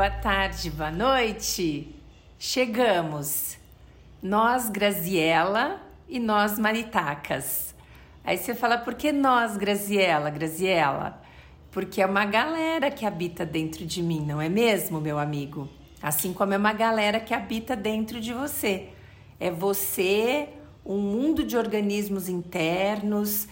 boa tarde, boa noite. Chegamos. Nós, Graziella e nós, Maritacas. Aí você fala, por que nós, Graziella, Graziella? Porque é uma galera que habita dentro de mim, não é mesmo, meu amigo? Assim como é uma galera que habita dentro de você. É você, um mundo de organismos internos,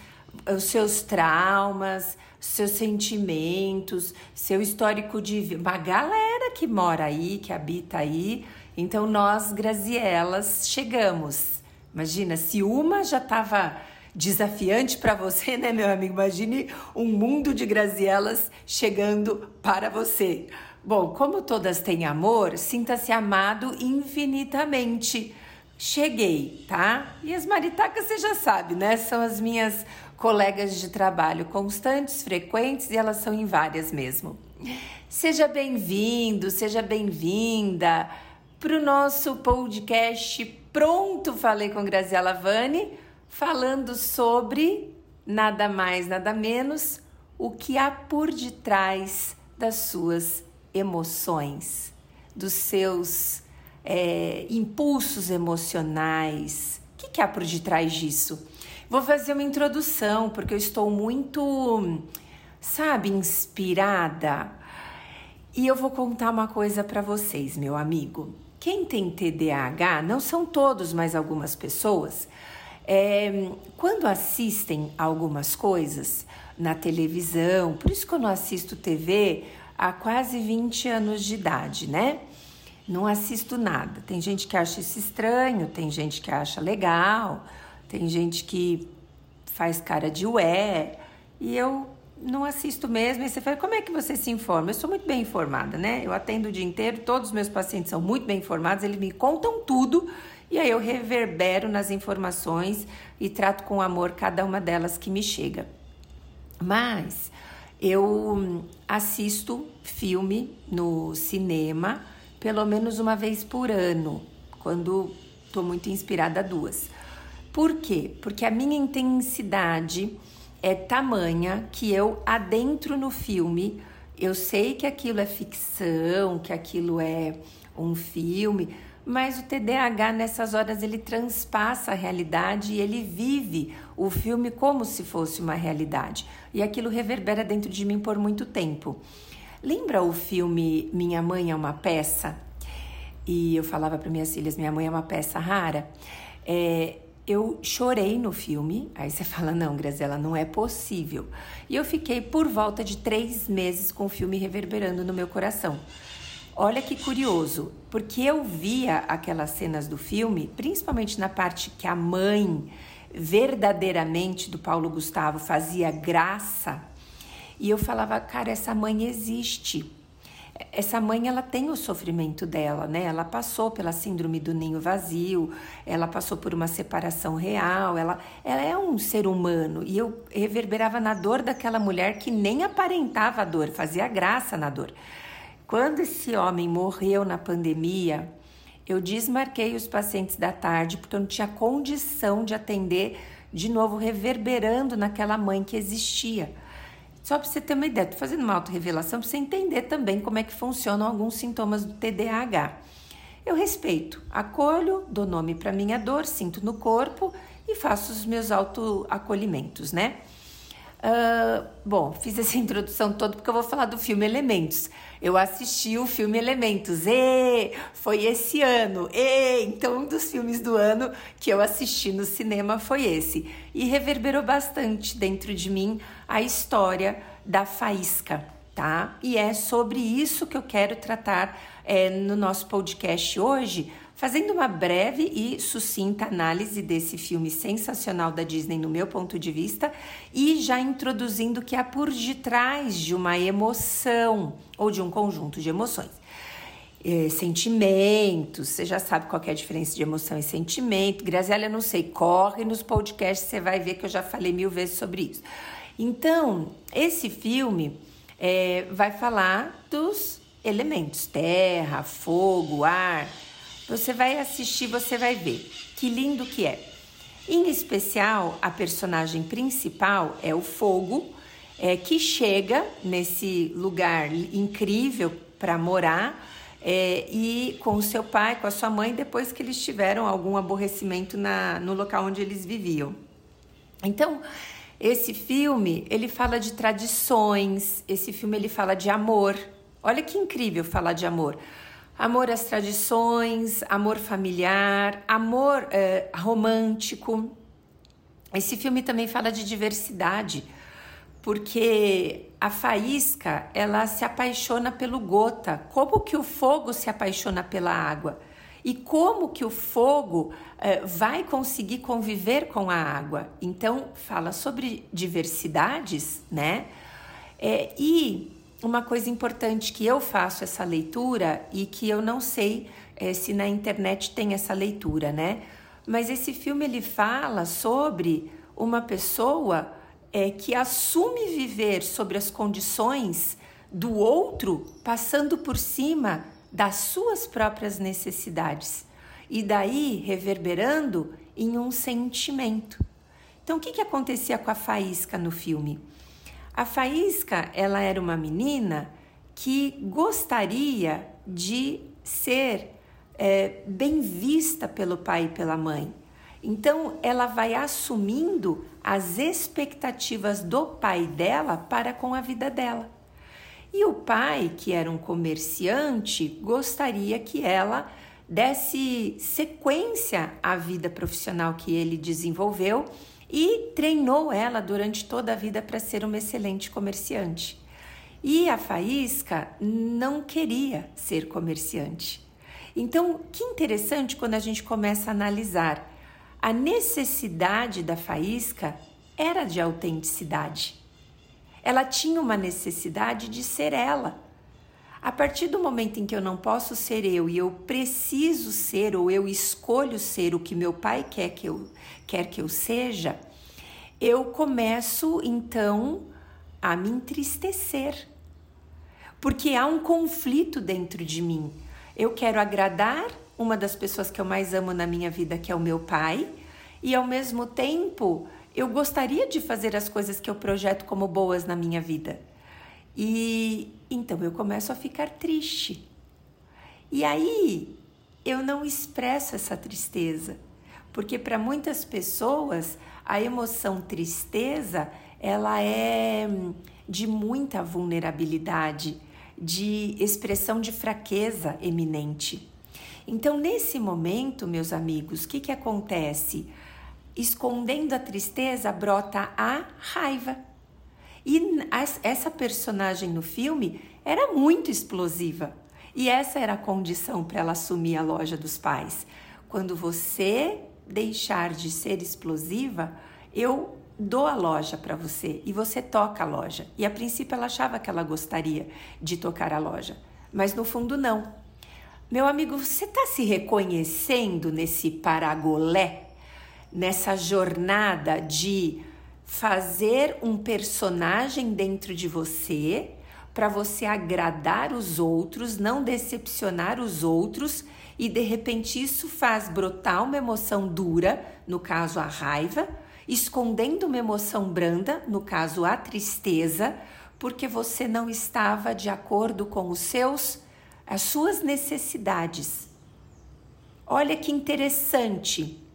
os seus traumas, seus sentimentos, seu histórico de vida. Uma galera que mora aí, que habita aí. Então nós, Grazielas, chegamos. Imagina, se uma já estava desafiante para você, né, meu amigo? Imagine um mundo de Grazielas chegando para você. Bom, como todas têm amor, sinta-se amado infinitamente. Cheguei, tá? E as maritacas você já sabe, né? São as minhas colegas de trabalho constantes, frequentes e elas são em várias mesmo. Seja bem-vindo, seja bem-vinda para o nosso podcast Pronto Falei com Graziela Vani, falando sobre nada mais, nada menos o que há por detrás das suas emoções, dos seus é, impulsos emocionais. O que, que há por detrás disso? Vou fazer uma introdução, porque eu estou muito, sabe, inspirada. E eu vou contar uma coisa para vocês, meu amigo. Quem tem TDAH, não são todos, mas algumas pessoas, é, quando assistem algumas coisas na televisão, por isso que eu não assisto TV há quase 20 anos de idade, né? Não assisto nada. Tem gente que acha isso estranho, tem gente que acha legal, tem gente que faz cara de ué, e eu não assisto mesmo. E você fala, como é que você se informa? Eu sou muito bem informada, né? Eu atendo o dia inteiro, todos os meus pacientes são muito bem informados, eles me contam tudo, e aí eu reverbero nas informações e trato com amor cada uma delas que me chega. Mas eu assisto filme no cinema pelo menos uma vez por ano, quando estou muito inspirada duas. Por quê? Porque a minha intensidade é tamanha que eu adentro no filme, eu sei que aquilo é ficção, que aquilo é um filme, mas o TDAH nessas horas ele transpassa a realidade e ele vive o filme como se fosse uma realidade. E aquilo reverbera dentro de mim por muito tempo. Lembra o filme Minha Mãe é uma Peça? E eu falava para minhas filhas: Minha mãe é uma peça rara. É, eu chorei no filme. Aí você fala: não, Graziela, não é possível. E eu fiquei por volta de três meses com o filme reverberando no meu coração. Olha que curioso, porque eu via aquelas cenas do filme, principalmente na parte que a mãe verdadeiramente do Paulo Gustavo fazia graça, e eu falava, cara, essa mãe existe essa mãe ela tem o sofrimento dela, né? Ela passou pela síndrome do ninho vazio, ela passou por uma separação real, ela, ela é um ser humano e eu reverberava na dor daquela mulher que nem aparentava a dor, fazia graça na dor. Quando esse homem morreu na pandemia, eu desmarquei os pacientes da tarde porque eu não tinha condição de atender de novo reverberando naquela mãe que existia. Só para você ter uma ideia, estou fazendo uma autorrevelação para você entender também como é que funcionam alguns sintomas do TDAH. Eu respeito, acolho, dou nome para minha dor, sinto no corpo e faço os meus autoacolhimentos, né? Uh, bom, fiz essa introdução toda porque eu vou falar do filme Elementos. Eu assisti o filme Elementos, e foi esse ano, e então um dos filmes do ano que eu assisti no cinema foi esse e reverberou bastante dentro de mim a história da faísca, tá? E é sobre isso que eu quero tratar é, no nosso podcast hoje Fazendo uma breve e sucinta análise desse filme sensacional da Disney, no meu ponto de vista, e já introduzindo que há por detrás de uma emoção ou de um conjunto de emoções. É, sentimentos, você já sabe qual é a diferença de emoção e sentimento. Graziela, eu não sei, corre nos podcasts, você vai ver que eu já falei mil vezes sobre isso. Então, esse filme é, vai falar dos elementos: terra, fogo, ar você vai assistir, você vai ver que lindo que é. Em especial, a personagem principal é o fogo, é, que chega nesse lugar incrível para morar é, e com o seu pai, com a sua mãe, depois que eles tiveram algum aborrecimento na, no local onde eles viviam. Então, esse filme, ele fala de tradições, esse filme ele fala de amor. Olha que incrível falar de amor. Amor às tradições, amor familiar, amor é, romântico. Esse filme também fala de diversidade, porque a faísca ela se apaixona pelo gota. Como que o fogo se apaixona pela água? E como que o fogo uh, vai conseguir conviver com a água? Então, fala sobre diversidades, né? É, e uma coisa importante que eu faço essa leitura e que eu não sei é, se na internet tem essa leitura, né? Mas esse filme ele fala sobre uma pessoa é, que assume viver sobre as condições do outro, passando por cima das suas próprias necessidades e daí reverberando em um sentimento. Então, o que, que acontecia com a Faísca no filme? A Faísca, ela era uma menina que gostaria de ser é, bem vista pelo pai e pela mãe. Então, ela vai assumindo as expectativas do pai dela para com a vida dela. E o pai, que era um comerciante, gostaria que ela desse sequência à vida profissional que ele desenvolveu e treinou ela durante toda a vida para ser uma excelente comerciante. E a Faísca não queria ser comerciante. Então, que interessante quando a gente começa a analisar a necessidade da faísca era de autenticidade. Ela tinha uma necessidade de ser ela. A partir do momento em que eu não posso ser eu e eu preciso ser ou eu escolho ser o que meu pai quer que eu, quer que eu seja, eu começo então a me entristecer. Porque há um conflito dentro de mim. Eu quero agradar uma das pessoas que eu mais amo na minha vida, que é o meu pai, e ao mesmo tempo eu gostaria de fazer as coisas que eu projeto como boas na minha vida. E então eu começo a ficar triste. E aí eu não expresso essa tristeza, porque para muitas pessoas a emoção tristeza ela é de muita vulnerabilidade, de expressão de fraqueza eminente. Então, nesse momento, meus amigos, o que, que acontece? Escondendo a tristeza, brota a raiva. E essa personagem no filme era muito explosiva. E essa era a condição para ela assumir a loja dos pais. Quando você deixar de ser explosiva, eu dou a loja para você e você toca a loja. E a princípio ela achava que ela gostaria de tocar a loja, mas no fundo não. Meu amigo, você está se reconhecendo nesse paragolé, nessa jornada de fazer um personagem dentro de você para você agradar os outros, não decepcionar os outros e de repente isso faz brotar uma emoção dura, no caso a raiva, escondendo uma emoção branda, no caso a tristeza, porque você não estava de acordo com os seus as suas necessidades. Olha que interessante.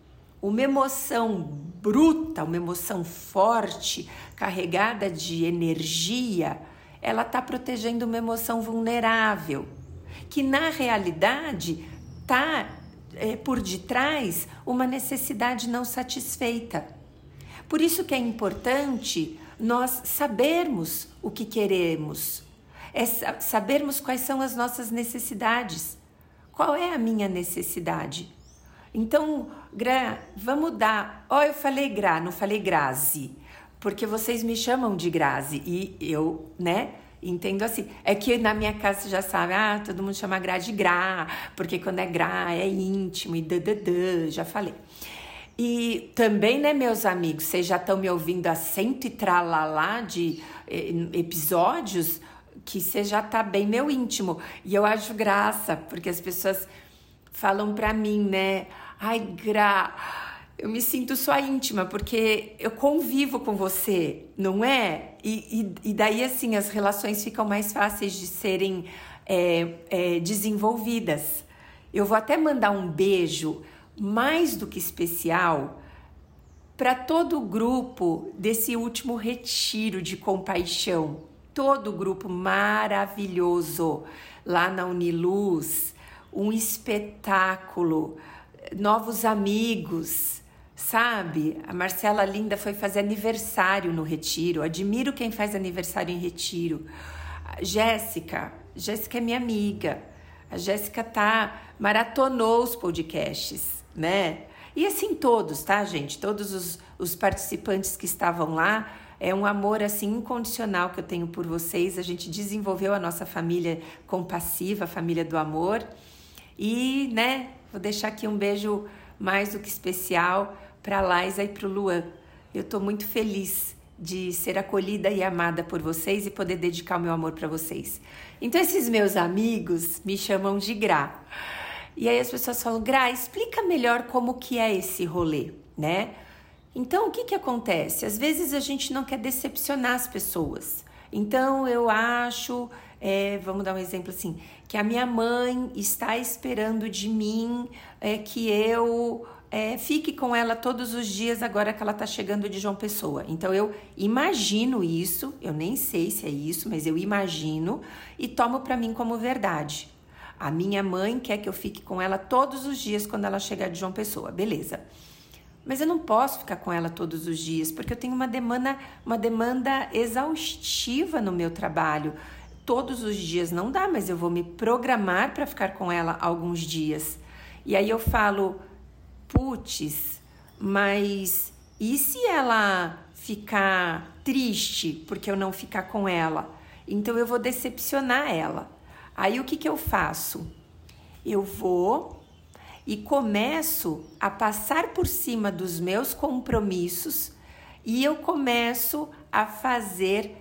Uma emoção bruta, uma emoção forte, carregada de energia, ela está protegendo uma emoção vulnerável, que na realidade está é, por detrás uma necessidade não satisfeita. Por isso que é importante nós sabermos o que queremos, é sabermos quais são as nossas necessidades. Qual é a minha necessidade? Então, Gra, vamos dar. Ó, oh, eu falei Gra, não falei Grazi, porque vocês me chamam de Grazi e eu, né? Entendo assim. É que na minha casa você já sabe, ah, todo mundo chama Gra de Gra, porque quando é Gra é íntimo e dadadã, já falei. E também, né, meus amigos, vocês já estão me ouvindo há cento e tralalá de eh, episódios que você já tá bem meu íntimo. E eu acho graça, porque as pessoas falam pra mim, né? Ai, Gra, eu me sinto sua íntima, porque eu convivo com você, não é? E, e, e daí, assim, as relações ficam mais fáceis de serem é, é, desenvolvidas. Eu vou até mandar um beijo mais do que especial para todo o grupo desse último retiro de compaixão. Todo o grupo maravilhoso lá na Uniluz, um espetáculo, novos amigos, sabe? A Marcela Linda foi fazer aniversário no retiro. Admiro quem faz aniversário em retiro. Jéssica, Jéssica é minha amiga. A Jéssica tá maratonou os podcasts, né? E assim todos, tá, gente? Todos os, os participantes que estavam lá, é um amor assim incondicional que eu tenho por vocês. A gente desenvolveu a nossa família compassiva, a família do amor. E, né, vou deixar aqui um beijo mais do que especial para a Liza e para o Luan. Eu estou muito feliz de ser acolhida e amada por vocês e poder dedicar o meu amor para vocês. Então, esses meus amigos me chamam de Gra. E aí as pessoas falam, Gra, explica melhor como que é esse rolê, né? Então, o que que acontece? Às vezes a gente não quer decepcionar as pessoas. Então, eu acho, é, vamos dar um exemplo assim, que a minha mãe está esperando de mim é, que eu é, fique com ela todos os dias agora que ela está chegando de João Pessoa. Então eu imagino isso, eu nem sei se é isso, mas eu imagino e tomo para mim como verdade. A minha mãe quer que eu fique com ela todos os dias quando ela chegar de João Pessoa, beleza? Mas eu não posso ficar com ela todos os dias, porque eu tenho uma demanda, uma demanda exaustiva no meu trabalho. Todos os dias não dá, mas eu vou me programar para ficar com ela alguns dias. E aí eu falo, putz, mas e se ela ficar triste porque eu não ficar com ela? Então eu vou decepcionar ela. Aí o que, que eu faço? Eu vou e começo a passar por cima dos meus compromissos e eu começo a fazer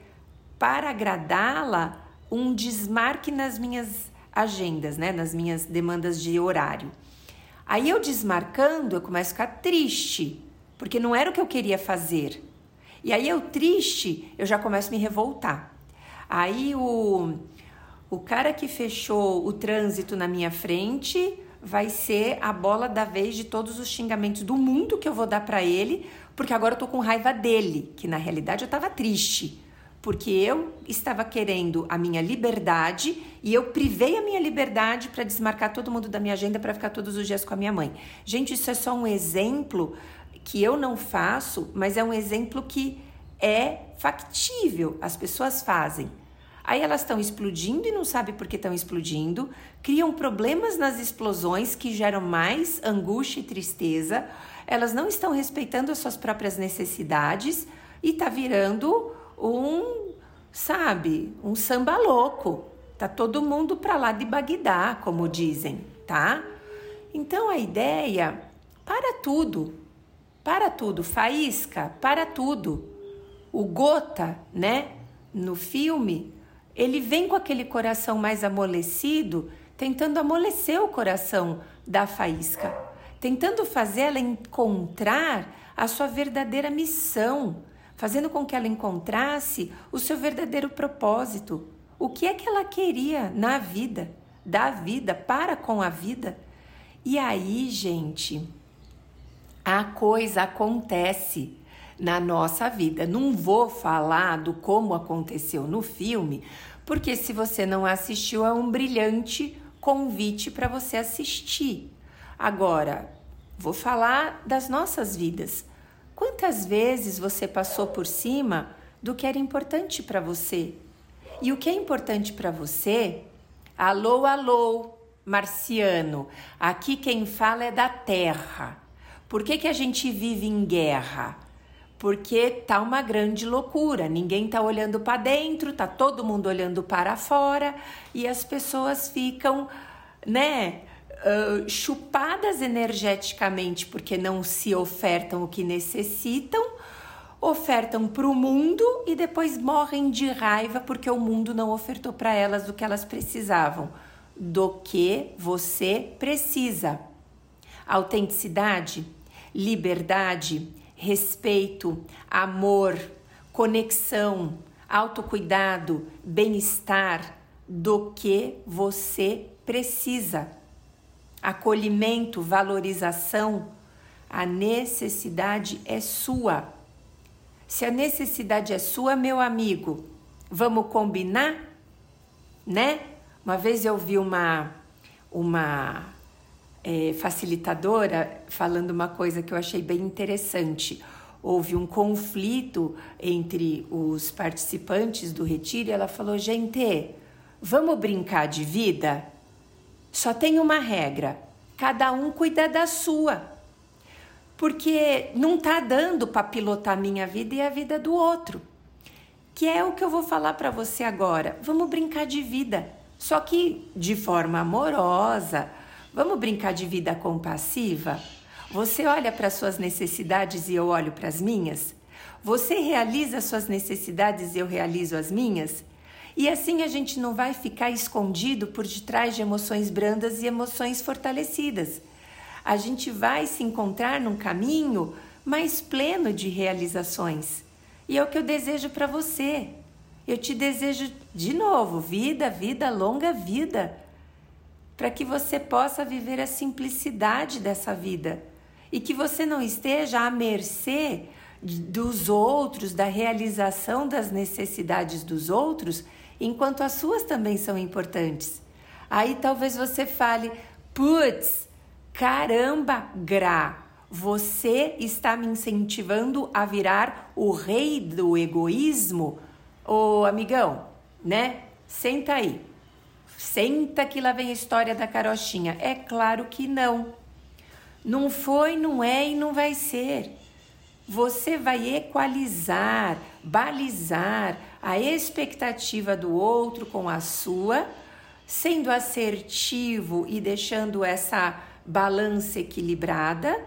para agradá-la um desmarque nas minhas agendas, né, nas minhas demandas de horário. Aí eu desmarcando, eu começo a ficar triste, porque não era o que eu queria fazer. E aí eu triste, eu já começo a me revoltar. Aí o o cara que fechou o trânsito na minha frente vai ser a bola da vez de todos os xingamentos do mundo que eu vou dar para ele, porque agora eu tô com raiva dele, que na realidade eu tava triste, porque eu estava querendo a minha liberdade e eu privei a minha liberdade para desmarcar todo mundo da minha agenda para ficar todos os dias com a minha mãe. Gente, isso é só um exemplo que eu não faço, mas é um exemplo que é factível, as pessoas fazem. Aí elas estão explodindo e não sabem por que estão explodindo, criam problemas nas explosões que geram mais angústia e tristeza. Elas não estão respeitando as suas próprias necessidades e tá virando um, sabe, um samba louco. Tá todo mundo para lá de Bagdá, como dizem, tá? Então a ideia, para tudo. Para tudo, faísca, para tudo. O Gota, né, no filme, ele vem com aquele coração mais amolecido, tentando amolecer o coração da faísca, tentando fazer ela encontrar a sua verdadeira missão, fazendo com que ela encontrasse o seu verdadeiro propósito. O que é que ela queria na vida, da vida, para com a vida? E aí, gente, a coisa acontece na nossa vida. Não vou falar do como aconteceu no filme, porque se você não assistiu, é um brilhante convite para você assistir. Agora, vou falar das nossas vidas. Quantas vezes você passou por cima do que era importante para você? E o que é importante para você? Alô, alô, marciano. Aqui quem fala é da Terra. Por que, que a gente vive em guerra? porque tá uma grande loucura. Ninguém tá olhando para dentro, tá todo mundo olhando para fora e as pessoas ficam, né, chupadas energeticamente porque não se ofertam o que necessitam, ofertam para o mundo e depois morrem de raiva porque o mundo não ofertou para elas o que elas precisavam. Do que você precisa? Autenticidade, liberdade respeito, amor, conexão, autocuidado, bem-estar, do que você precisa. Acolhimento, valorização, a necessidade é sua. Se a necessidade é sua, meu amigo, vamos combinar? Né? Uma vez eu vi uma, uma é, facilitadora falando uma coisa que eu achei bem interessante. Houve um conflito entre os participantes do retiro e ela falou: gente, vamos brincar de vida? Só tem uma regra: cada um cuida da sua. Porque não tá dando para pilotar minha vida e a vida do outro. Que é o que eu vou falar para você agora. Vamos brincar de vida, só que de forma amorosa. Vamos brincar de vida compassiva? Você olha para suas necessidades e eu olho para as minhas? Você realiza suas necessidades e eu realizo as minhas? E assim a gente não vai ficar escondido por detrás de emoções brandas e emoções fortalecidas. A gente vai se encontrar num caminho mais pleno de realizações. E é o que eu desejo para você. Eu te desejo de novo vida, vida, longa vida, para que você possa viver a simplicidade dessa vida e que você não esteja à mercê dos outros, da realização das necessidades dos outros, enquanto as suas também são importantes. Aí talvez você fale: putz, caramba, Gra, você está me incentivando a virar o rei do egoísmo? Ô amigão, né? Senta aí. Senta que lá vem a história da carochinha. É claro que não. Não foi, não é e não vai ser. Você vai equalizar, balizar a expectativa do outro com a sua, sendo assertivo e deixando essa balança equilibrada,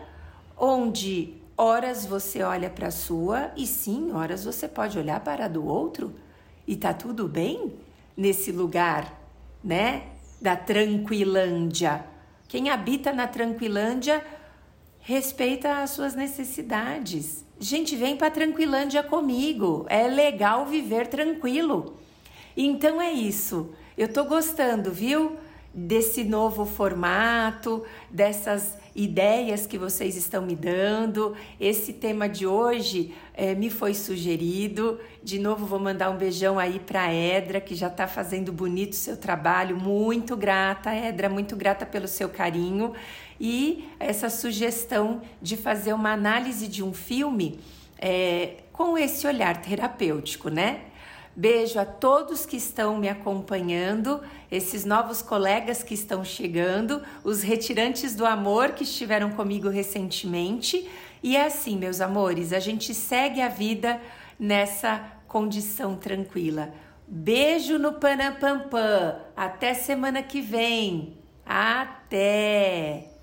onde horas você olha para a sua e sim, horas você pode olhar para a do outro e tá tudo bem nesse lugar, né? Da tranquilândia quem habita na Tranquilândia respeita as suas necessidades. Gente, vem para Tranquilândia comigo. É legal viver tranquilo. Então é isso. Eu tô gostando, viu? Desse novo formato, dessas ideias que vocês estão me dando. Esse tema de hoje é, me foi sugerido. De novo, vou mandar um beijão aí para Edra, que já está fazendo bonito o seu trabalho. Muito grata, Edra, muito grata pelo seu carinho. E essa sugestão de fazer uma análise de um filme é, com esse olhar terapêutico, né? Beijo a todos que estão me acompanhando, esses novos colegas que estão chegando, os retirantes do amor que estiveram comigo recentemente. E é assim, meus amores, a gente segue a vida nessa condição tranquila. Beijo no Panapampam. Até semana que vem. Até!